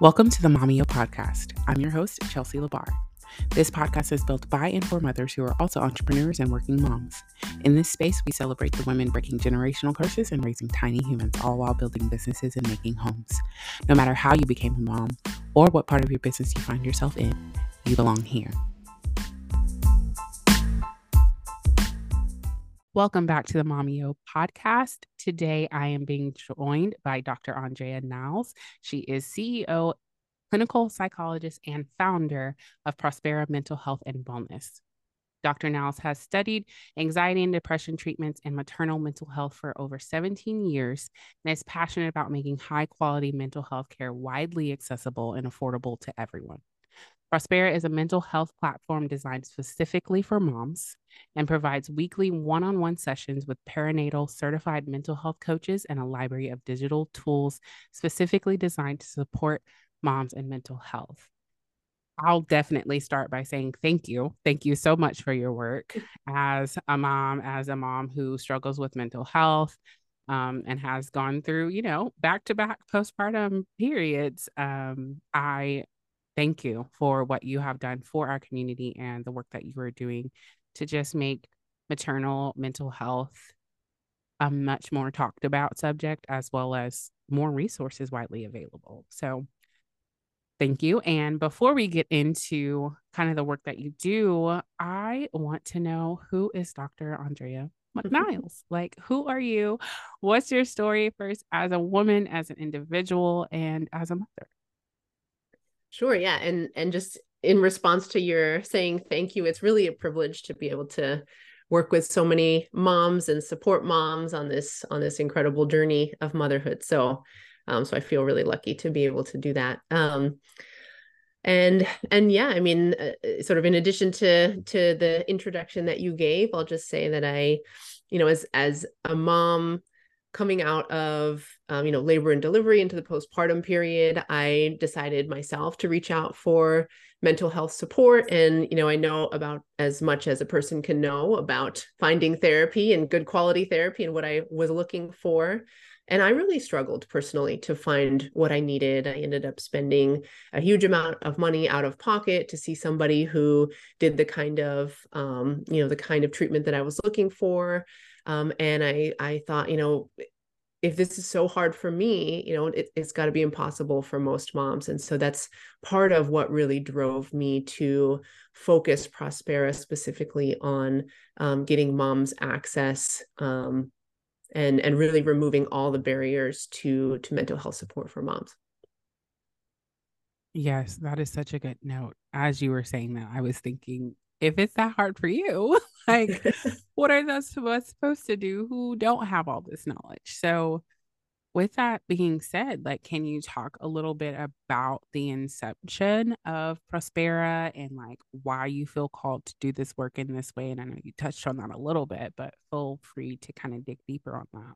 Welcome to the MOMEO podcast. I'm your host, Chelsi LeBarre. This podcast is built by and for mothers who are also entrepreneurs and working moms. In this space, we celebrate the women breaking generational curses and raising tiny humans, all while building businesses and making homes. No matter how you became a mom or what part of your business you find yourself in, you belong here. Welcome back to the MOMEO podcast. Today I am being joined by Dr. Andrea Niles. She is CEO, clinical psychologist, and founder of Prospera Mental Health and Wellness. Dr. Niles has studied anxiety and depression treatments and maternal mental health for over 17 years and is passionate about making high quality mental health care widely accessible and affordable to everyone. Prospera is a mental health platform designed specifically for moms and provides weekly one on one sessions with perinatal certified mental health coaches and a library of digital tools specifically designed to support moms and mental health. I'll definitely start by saying thank you. Thank you so much for your work as a mom, as a mom who struggles with mental health um, and has gone through, you know, back to back postpartum periods. Um, I thank you for what you have done for our community and the work that you are doing to just make maternal mental health a much more talked about subject as well as more resources widely available. So thank you. And before we get into kind of the work that you do, I want to know who is Dr. Andrea McNiles? like, who are you? What's your story first as a woman, as an individual, and as a mother? Sure, yeah. And and just in response to your saying thank you, it's really a privilege to be able to work with so many moms and support moms on this on this incredible journey of motherhood. So um so I feel really lucky to be able to do that. Um and and yeah i mean uh, uh sort of in addition to to the introduction that you gave i'll just say that i you know as as a mom coming out of um, you know labor and delivery into the postpartum period i decided myself to reach out for mental health support. And you know i know about as much as a person can know about finding therapy and good quality therapy and what i was looking for. And i really struggled personally to find what i needed. I ended up spending a huge amount of money out of pocket to see somebody who did the kind of um, you know the kind of treatment that i was looking for. Um, and I I thought, you know, if this is so hard for me, you know, it, has got to be impossible for most moms. And so that's part of what really drove me to focus Prospera specifically on um, getting moms access um, and and really removing all the barriers to to mental health support for moms. Yes, that is such a good note. As you were saying that, I was thinking if it's that hard for you, like what are those of us supposed to do who don't have all this knowledge? So with that being said, like can you talk a little bit about the inception of Prospera and like why you feel called to do this work in this way? And I know you touched on that a little bit, but feel free to kind of dig deeper on that.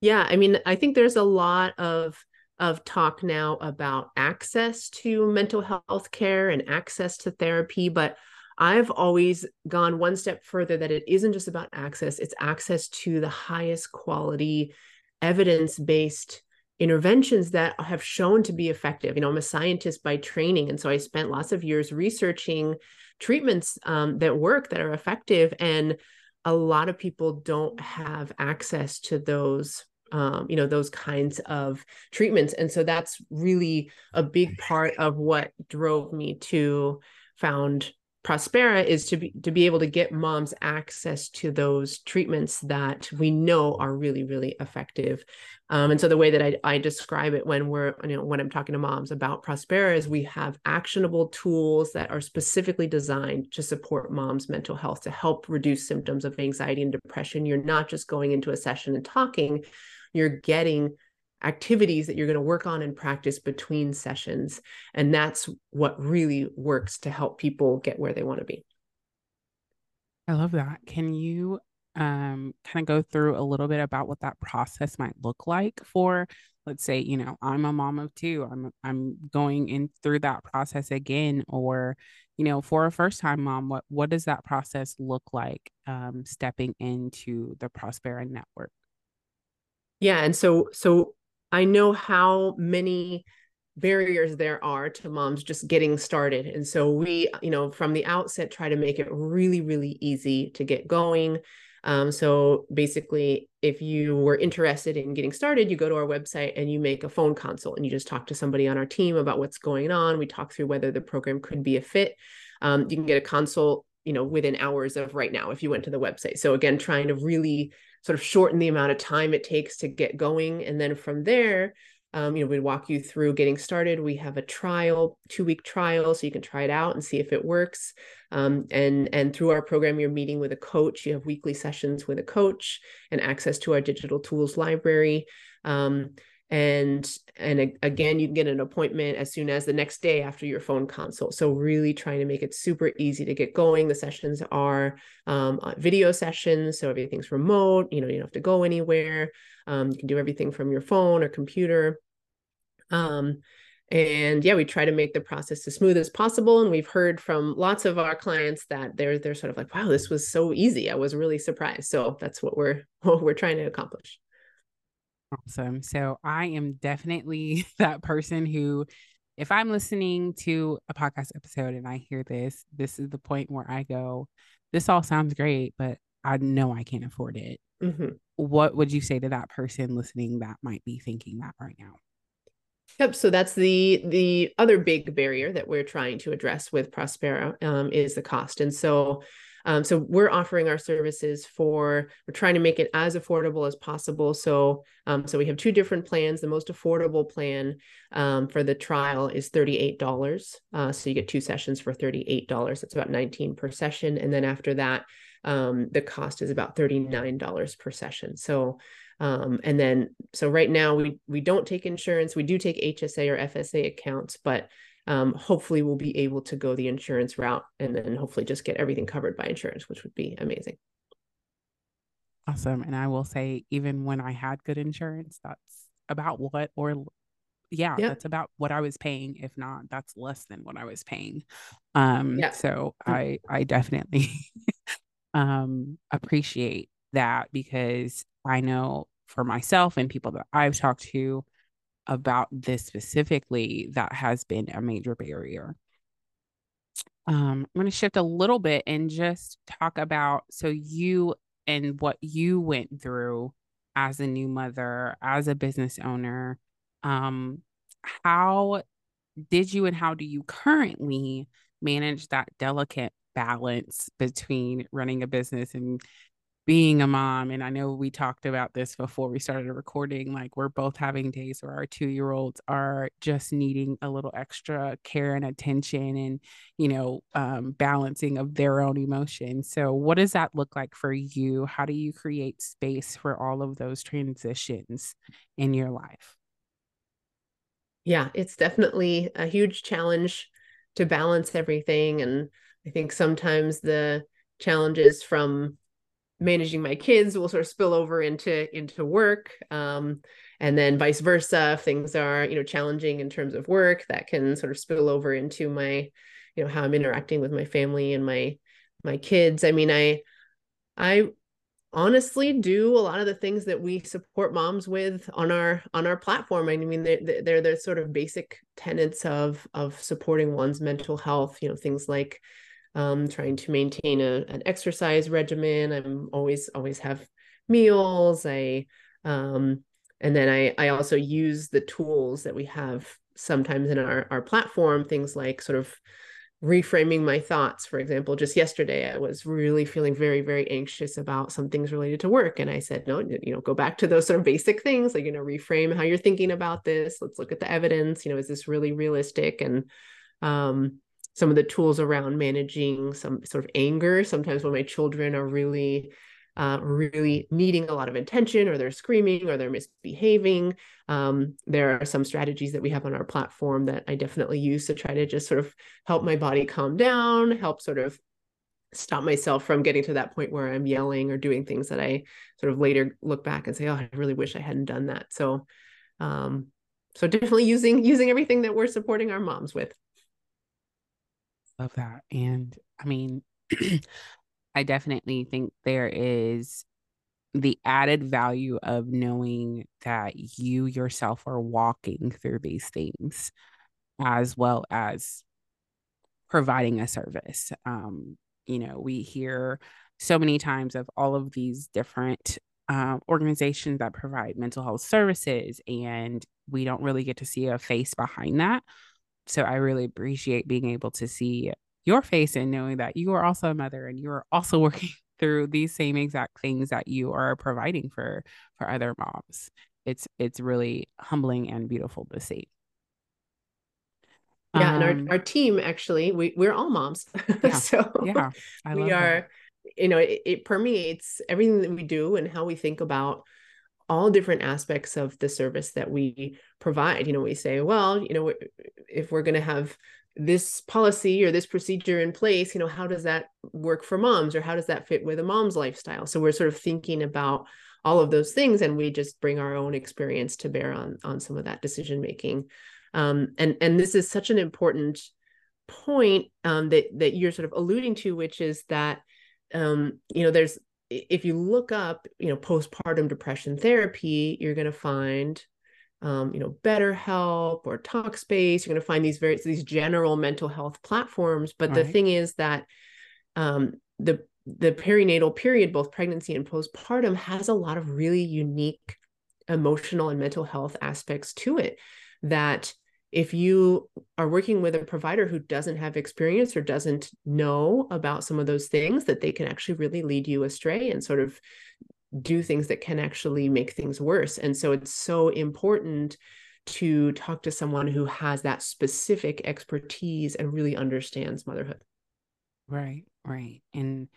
Yeah, I mean, I think there's a lot of of talk now about access to mental health care and access to therapy but I've always gone one step further that it isn't just about access, it's access to the highest quality, evidence based interventions that have shown to be effective. You know, I'm a scientist by training. And so I spent lots of years researching treatments um, that work, that are effective. And a lot of people don't have access to those um, you know those kinds of treatments and so that's really a big part of what drove me to found Prospera is to be to be able to get moms access to those treatments that we know are really really effective. Um, and so the way that I, I describe it when we're you know when I'm talking to moms about Prospera is we have actionable tools that are specifically designed to support moms' mental health to help reduce symptoms of anxiety and depression. You're not just going into a session and talking, you're getting activities that you're going to work on and practice between sessions. And that's what really works to help people get where they want to be. I love that. Can you um kind of go through a little bit about what that process might look like for let's say you know i'm a mom of two i'm i'm going in through that process again or you know for a first time mom what what does that process look like um stepping into the prospera network yeah and so so I know how many barriers there are to moms just getting started. And so we, you know, from the outset, try to make it really, really easy to get going. Um, so basically, if you were interested in getting started, you go to our website and you make a phone consult and you just talk to somebody on our team about what's going on. We talk through whether the program could be a fit. Um, you can get a consult, you know, within hours of right now if you went to the website. So again, trying to really sort of shorten the amount of time it takes to get going. And then from there, um, you know, we walk you through getting started. We have a trial, two week trial, so you can try it out and see if it works. Um, and and through our program, you're meeting with a coach. You have weekly sessions with a coach and access to our digital tools library. Um, and and again, you can get an appointment as soon as the next day after your phone consult. So really trying to make it super easy to get going. The sessions are um, uh, video sessions, so everything's remote. You know, you don't have to go anywhere. Um, you can do everything from your phone or computer. Um, and yeah, we try to make the process as smooth as possible. And we've heard from lots of our clients that they're they're sort of like, wow, this was so easy. I was really surprised. So that's what we're what we're trying to accomplish. Awesome. So I am definitely that person who if I'm listening to a podcast episode and I hear this, this is the point where I go, this all sounds great, but I know I can't afford it. Mm-hmm. What would you say to that person listening that might be thinking that right now? Yep. So that's the the other big barrier that we're trying to address with Prospera um, is the cost. And so, um, so we're offering our services for we're trying to make it as affordable as possible. So, um, so we have two different plans. The most affordable plan um, for the trial is thirty eight dollars. Uh, so you get two sessions for thirty eight dollars. That's about nineteen per session. And then after that, um, the cost is about $39 per session. So, um, and then, so right now we, we don't take insurance. We do take HSA or FSA accounts, but um, hopefully we'll be able to go the insurance route and then hopefully just get everything covered by insurance, which would be amazing. Awesome. And I will say, even when I had good insurance, that's about what, or yeah, yep. that's about what I was paying. If not, that's less than what I was paying. Um, yeah. so mm. I, I definitely um, appreciate that because I know for myself and people that I've talked to about this specifically, that has been a major barrier. Um, I'm going to shift a little bit and just talk about so you and what you went through as a new mother, as a business owner. Um, how did you and how do you currently manage that delicate balance between running a business and being a mom and i know we talked about this before we started recording like we're both having days where our two year olds are just needing a little extra care and attention and you know um, balancing of their own emotions. So what does that look like for you? How do you create space for all of those transitions in your life? Yeah it's definitely a huge challenge to balance everything and I think sometimes the challenges from managing my kids will sort of spill over into into work um, and then vice versa if things are you know challenging in terms of work that can sort of spill over into my you know how i'm interacting with my family and my my kids. I mean i i honestly do a lot of the things that we support moms with on our on our platform. I mean they're, they're the sort of basic tenets of of supporting one's mental health you know things like um, trying to maintain a, an exercise regimen. I'm always always have meals. I um, and then I I also use the tools that we have sometimes in our our platform. Things like sort of reframing my thoughts. For example, just yesterday I was really feeling very very anxious about some things related to work, and I said, no, you know, go back to those sort of basic things, like you know, reframe how you're thinking about this. Let's look at the evidence. You know, is this really realistic? And um, some of the tools around managing some sort of anger. Sometimes when my children are really, uh, really needing a lot of attention, or they're screaming, or they're misbehaving, um, there are some strategies that we have on our platform that I definitely use to try to just sort of help my body calm down, help sort of stop myself from getting to that point where I'm yelling or doing things that I sort of later look back and say, "Oh, I really wish I hadn't done that." So, um, so definitely using using everything that we're supporting our moms with love that. And I mean, I definitely think there is the added value of knowing that you yourself are walking through these things as well as providing a service. Um, you know, we hear so many times of all of these different uh, organizations that provide mental health services, and we don't really get to see a face behind that. So I really appreciate being able to see your face and knowing that you are also a mother and you are also working through these same exact things that you are providing for for other moms. It's it's really humbling and beautiful to see. Yeah, um, and our, um, our team actually, we we're all moms. Yeah, so yeah, we are, that. you know, it, it permeates everything that we do and how we think about all different aspects of the service that we provide. You know, we say, well, you know, if we're going to have this policy or this procedure in place, you know, how does that work for moms or how does that fit with a mom's lifestyle? So we're sort of thinking about all of those things and we just bring our own experience to bear on on some of that decision making um, and and this is such an important point um, that that you're sort of alluding to, which is that um, you know there's if you look up you know postpartum depression therapy, you're going to find um, you know BetterHelp or Talkspace. You're going to find these very these general mental health platforms. But the thing is that um, the the perinatal period, both pregnancy and postpartum, has a lot of really unique emotional and mental health aspects to it that if you are working with a provider who doesn't have experience or doesn't know about some of those things that they can actually really lead you astray and sort of do things that can actually make things worse. And so it's so important to talk to someone who has that specific expertise and really understands motherhood. Right right. And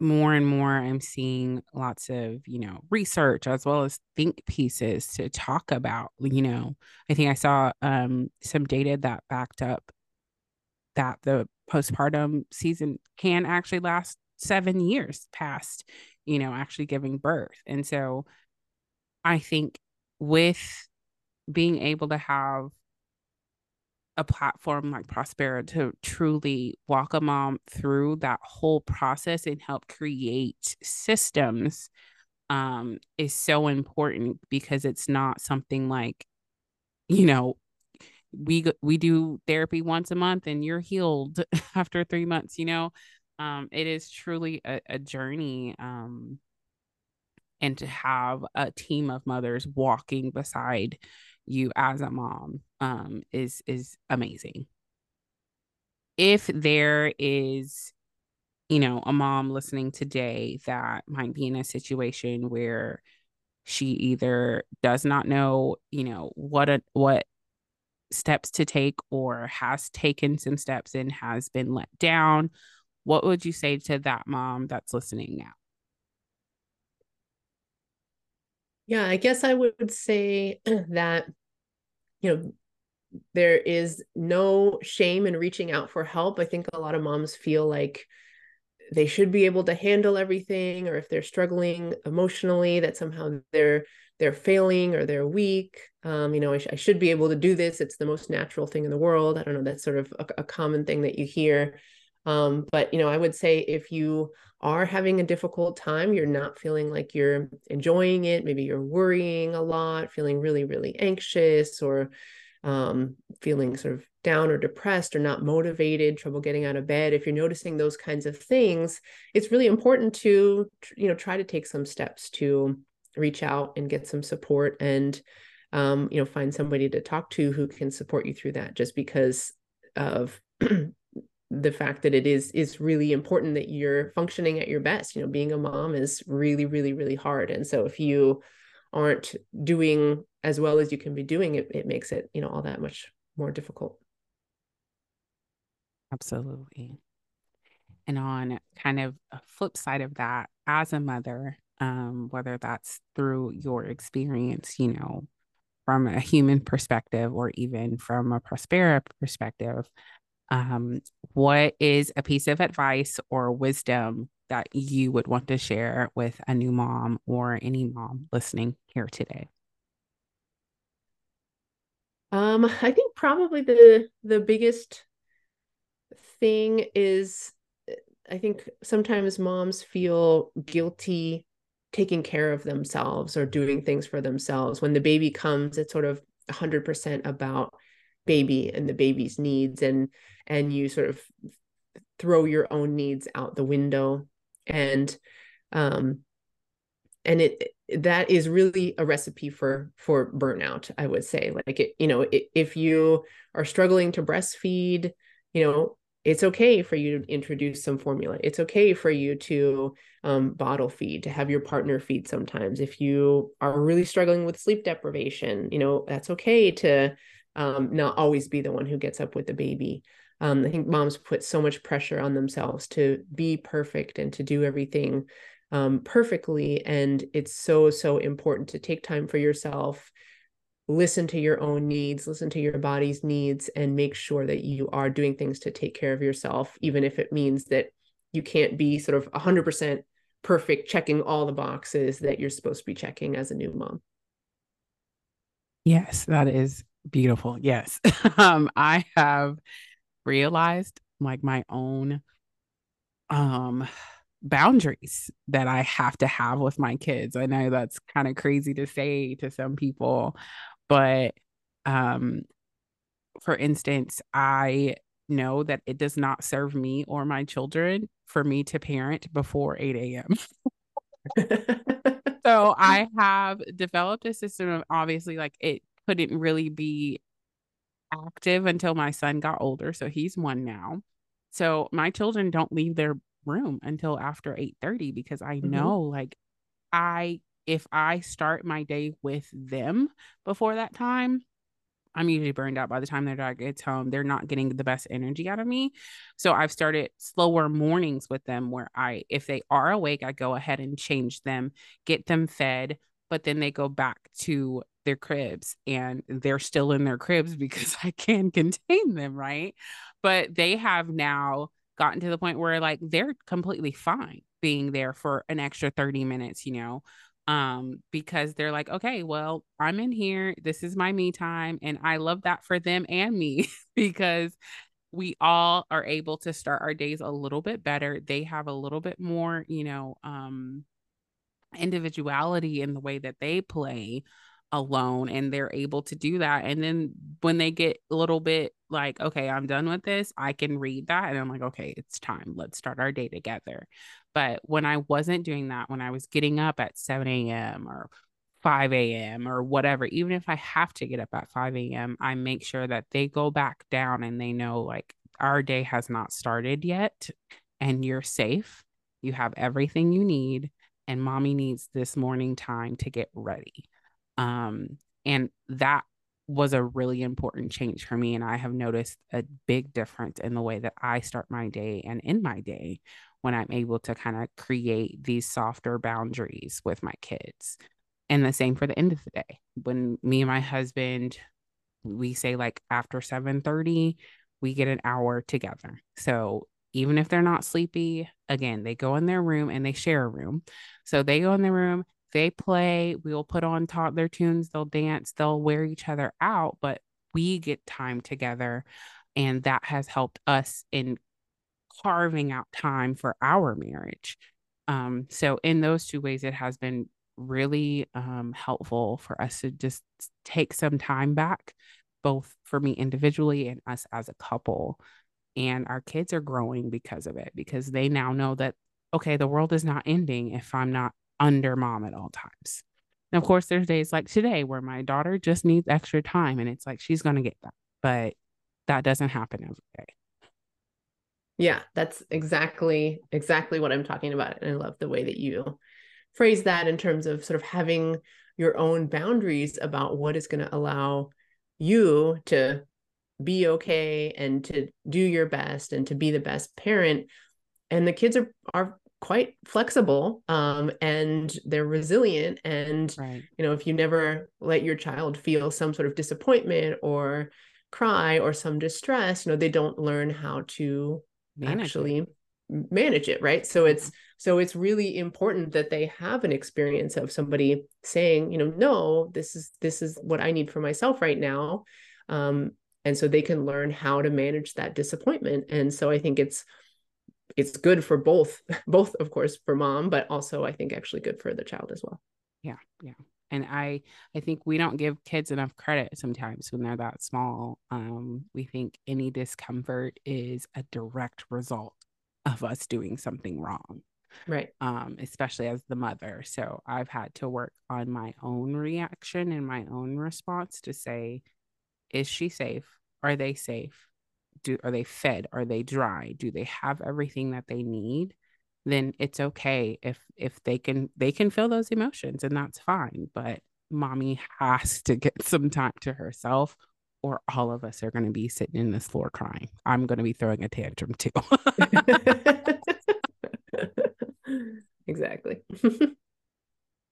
more and more I'm seeing lots of, you know, research as well as think pieces to talk about, you know, I think I saw um some data that backed up that the postpartum season can actually last 7 years past, you know, actually giving birth. And so I think with being able to have a platform like Prospera to truly walk a mom through that whole process and help create systems um, is so important because it's not something like, you know, we we do therapy once a month and you're healed after three months. You know, um, it is truly a, a journey. Um, and to have a team of mothers walking beside you as a mom um, is is amazing. If there is, you know, a mom listening today that might be in a situation where she either does not know, you know, what a what steps to take or has taken some steps and has been let down, what would you say to that mom that's listening now? Yeah, I guess I would say that, you know, there is no shame in reaching out for help. I think a lot of moms feel like they should be able to handle everything, or if they're struggling emotionally, that somehow they're they're failing or they're weak. Um, you know, I, sh- I, should be able to do this. It's the most natural thing in the world. I don't know. That's sort of a, a common thing that you hear. Um, but you know, I would say if you are having a difficult time, you're not feeling like you're enjoying it, maybe you're worrying a lot, feeling really, really anxious, or um, feeling sort of down or depressed or not motivated, trouble getting out of bed. If you're noticing those kinds of things, it's really important to you know try to take some steps to reach out and get some support and um, you know find somebody to talk to who can support you through that. Just because of the fact that it is is really important that you're functioning at your best you know being a mom is really really really hard. And so if you aren't doing as well as you can be doing it it makes it you know all that much more difficult. Absolutely. And on kind of a flip side of that as a mother um whether that's through your experience you know from a human perspective or even from a prospera perspective um, what is a piece of advice or wisdom that you would want to share with a new mom or any mom listening here today? Um, I think probably the the biggest thing is I think sometimes moms feel guilty taking care of themselves or doing things for themselves when the baby comes it's sort of 100% about baby and the baby's needs and and you sort of throw your own needs out the window. And um and it that is really a recipe for for burnout i would say. Like it, you know if you are struggling to breastfeed you know it's okay for you to introduce some formula. It's okay for you to um, bottle feed to have your partner feed sometimes. If you are really struggling with sleep deprivation you know that's okay to um, not always be the one who gets up with the baby um, i think moms put so much pressure on themselves to be perfect and to do everything um, perfectly. And it's so, so important to take time for yourself, listen to your own needs, listen to your body's needs, and make sure that you are doing things to take care of yourself, even if it means that you can't be sort of 100% perfect, checking all the boxes that you're supposed to be checking as a new mom. Yes, that is beautiful. Yes. um, I have realized like my own um boundaries that I have to have with my kids. I know that's kind of crazy to say to some people, but um for instance, I know that it does not serve me or my children for me to parent before 8 a.m. so I have developed a system of obviously like it couldn't really be active until my son got older. So he's one now. So my children don't leave their room until after 8:30 because I mm-hmm. know like I if I start my day with them before that time, I'm usually burned out by the time their dog gets home. They're not getting the best energy out of me. So I've started slower mornings with them where I, if they are awake, I go ahead and change them, get them fed, but then they go back to their cribs and they're still in their cribs because I can contain them, right? But they have now gotten to the point where like they're completely fine being there for an extra 30 minutes, you know, um, because they're like, okay, well, I'm in here. This is my me time. And I love that for them and me because we all are able to start our days a little bit better. They have a little bit more, you know, um, individuality in the way that they play alone and they're able to do that. And then when they get a little bit like okay i'm done with this i can read that and i'm like okay it's time. Let's start our day together. But when i wasn't doing that when i was getting up at 7 a.m or 5 a.m or whatever even if i have to get up at 5 a.m i make sure that they go back down and they know like our day has not started yet and you're safe. You have everything you need and mommy needs this morning time to get ready um, and that was a really important change for me. And I have noticed a big difference in the way that I start my day and in my day when I'm able to kind of create these softer boundaries with my kids. And the same for the end of the day. When me and my husband, we say like after 7:30, we get an hour together. So even if they're not sleepy, again, they go in their room and they share a room. So they go in their room, they play, we will put on their tunes, they'll dance, they'll wear each other out, but we get time together. And that has helped us in carving out time for our marriage. Um, so, in those two ways, it has been really um, helpful for us to just take some time back, both for me individually and us as a couple. And our kids are growing because of it, because they now know that, okay, the world is not ending if I'm not under mom at all times. And of course, there's days like today where my daughter just needs extra time and it's like she's going to get that. But that doesn't happen every day. Yeah, that's exactly exactly what I'm talking about and I love the way that you phrase that in terms of sort of having your own boundaries about what is going to allow you to be okay and to do your best and to be the best parent and the kids are are quite flexible um, and they're resilient and right. you know if you never let your child feel some sort of disappointment or cry or some distress you know they don't learn how to manage actually it. manage it right so it's so it's really important that they have an experience of somebody saying you know no this is this is what i need for myself right now um, and so they can learn how to manage that disappointment and so i think it's it's good for both both of course for mom but also i think actually good for the child as well. Yeah yeah. And i i think we don't give kids enough credit sometimes when they're that small. Um we think any discomfort is a direct result of us doing something wrong right. um especially as the mother. So i've had to work on my own reaction and my own response to say is she safe? Are they safe do are they fed? Are they dry? Do they have everything that they need? Then it's okay if if they can they can feel those emotions and that's fine but mommy has to get some time to herself or all of us are going to be sitting in this floor crying. I'm going to be throwing a tantrum too. Exactly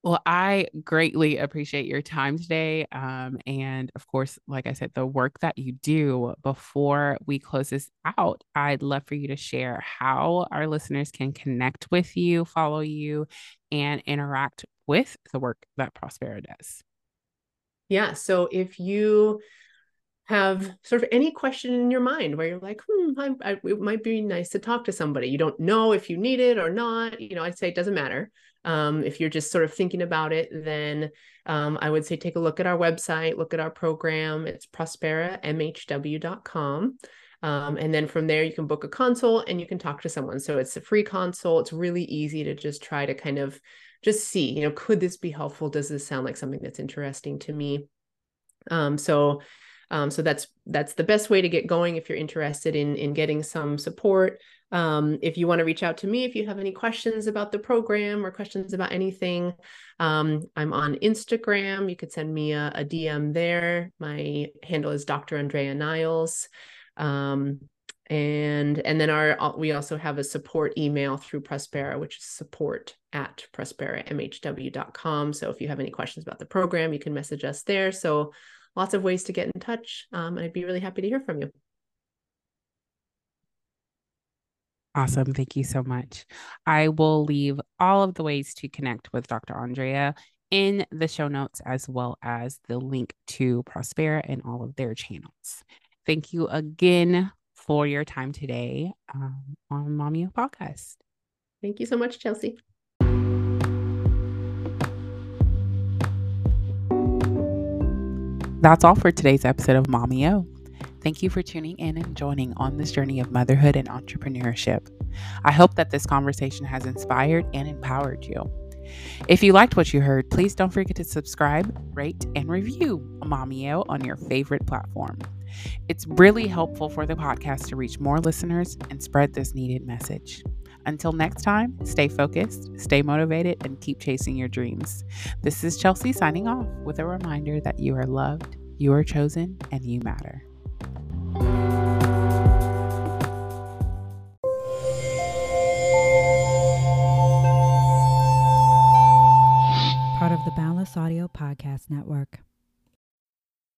Well, I greatly appreciate your time today. Um, and of course, like I said, the work that you do before we close this out, I'd love for you to share how our listeners can connect with you, follow you, and interact with the work that Prospera does. Yeah. So if you have sort of any question in your mind where you're like, hmm, I, I, it might be nice to talk to somebody. You don't know if you need it or not. You know, I'd say it doesn't matter. Um, if you're just sort of thinking about it, then um, I would say take a look at our website, look at our program. It's prosperamhw.com. Um, and then from there, you can book a consult and you can talk to someone. So it's a free consult. It's really easy to just try to kind of just see, you know, could this be helpful? Does this sound like something that's interesting to me? Um, so um, so that's that's the best way to get going if you're interested in in getting some support. Um, if you want to reach out to me, if you have any questions about the program or questions about anything, um, I'm on Instagram. You could send me a, a, DM there. My handle is Dr. Andrea Niles. Um, and and then our we also have a support email through Prospera, which is support at prosperamhw.com. So if you have any questions about the program, you can message us there. So lots of ways to get in touch. Um, and I'd be really happy to hear from you. Awesome. Thank you so much. I will leave all of the ways to connect with Dr. Andrea in the show notes, as well as the link to Prospera and all of their channels. Thank you again for your time today um, on MOMEO Podcast. Thank you so much, Chelsi. That's all for today's episode of MOMEO. Thank you for tuning in and joining on this journey of motherhood and entrepreneurship. I hope that this conversation has inspired and empowered you. If you liked what you heard, please don't forget to subscribe, rate, and review MOMEO on your favorite platform. It's really helpful for the podcast to reach more listeners and spread this needed message. Until next time, stay focused, stay motivated, and keep chasing your dreams. This is Chelsi signing off with a reminder that you are loved, you are chosen, and you matter. Part of the Boundless Audio Podcast Network.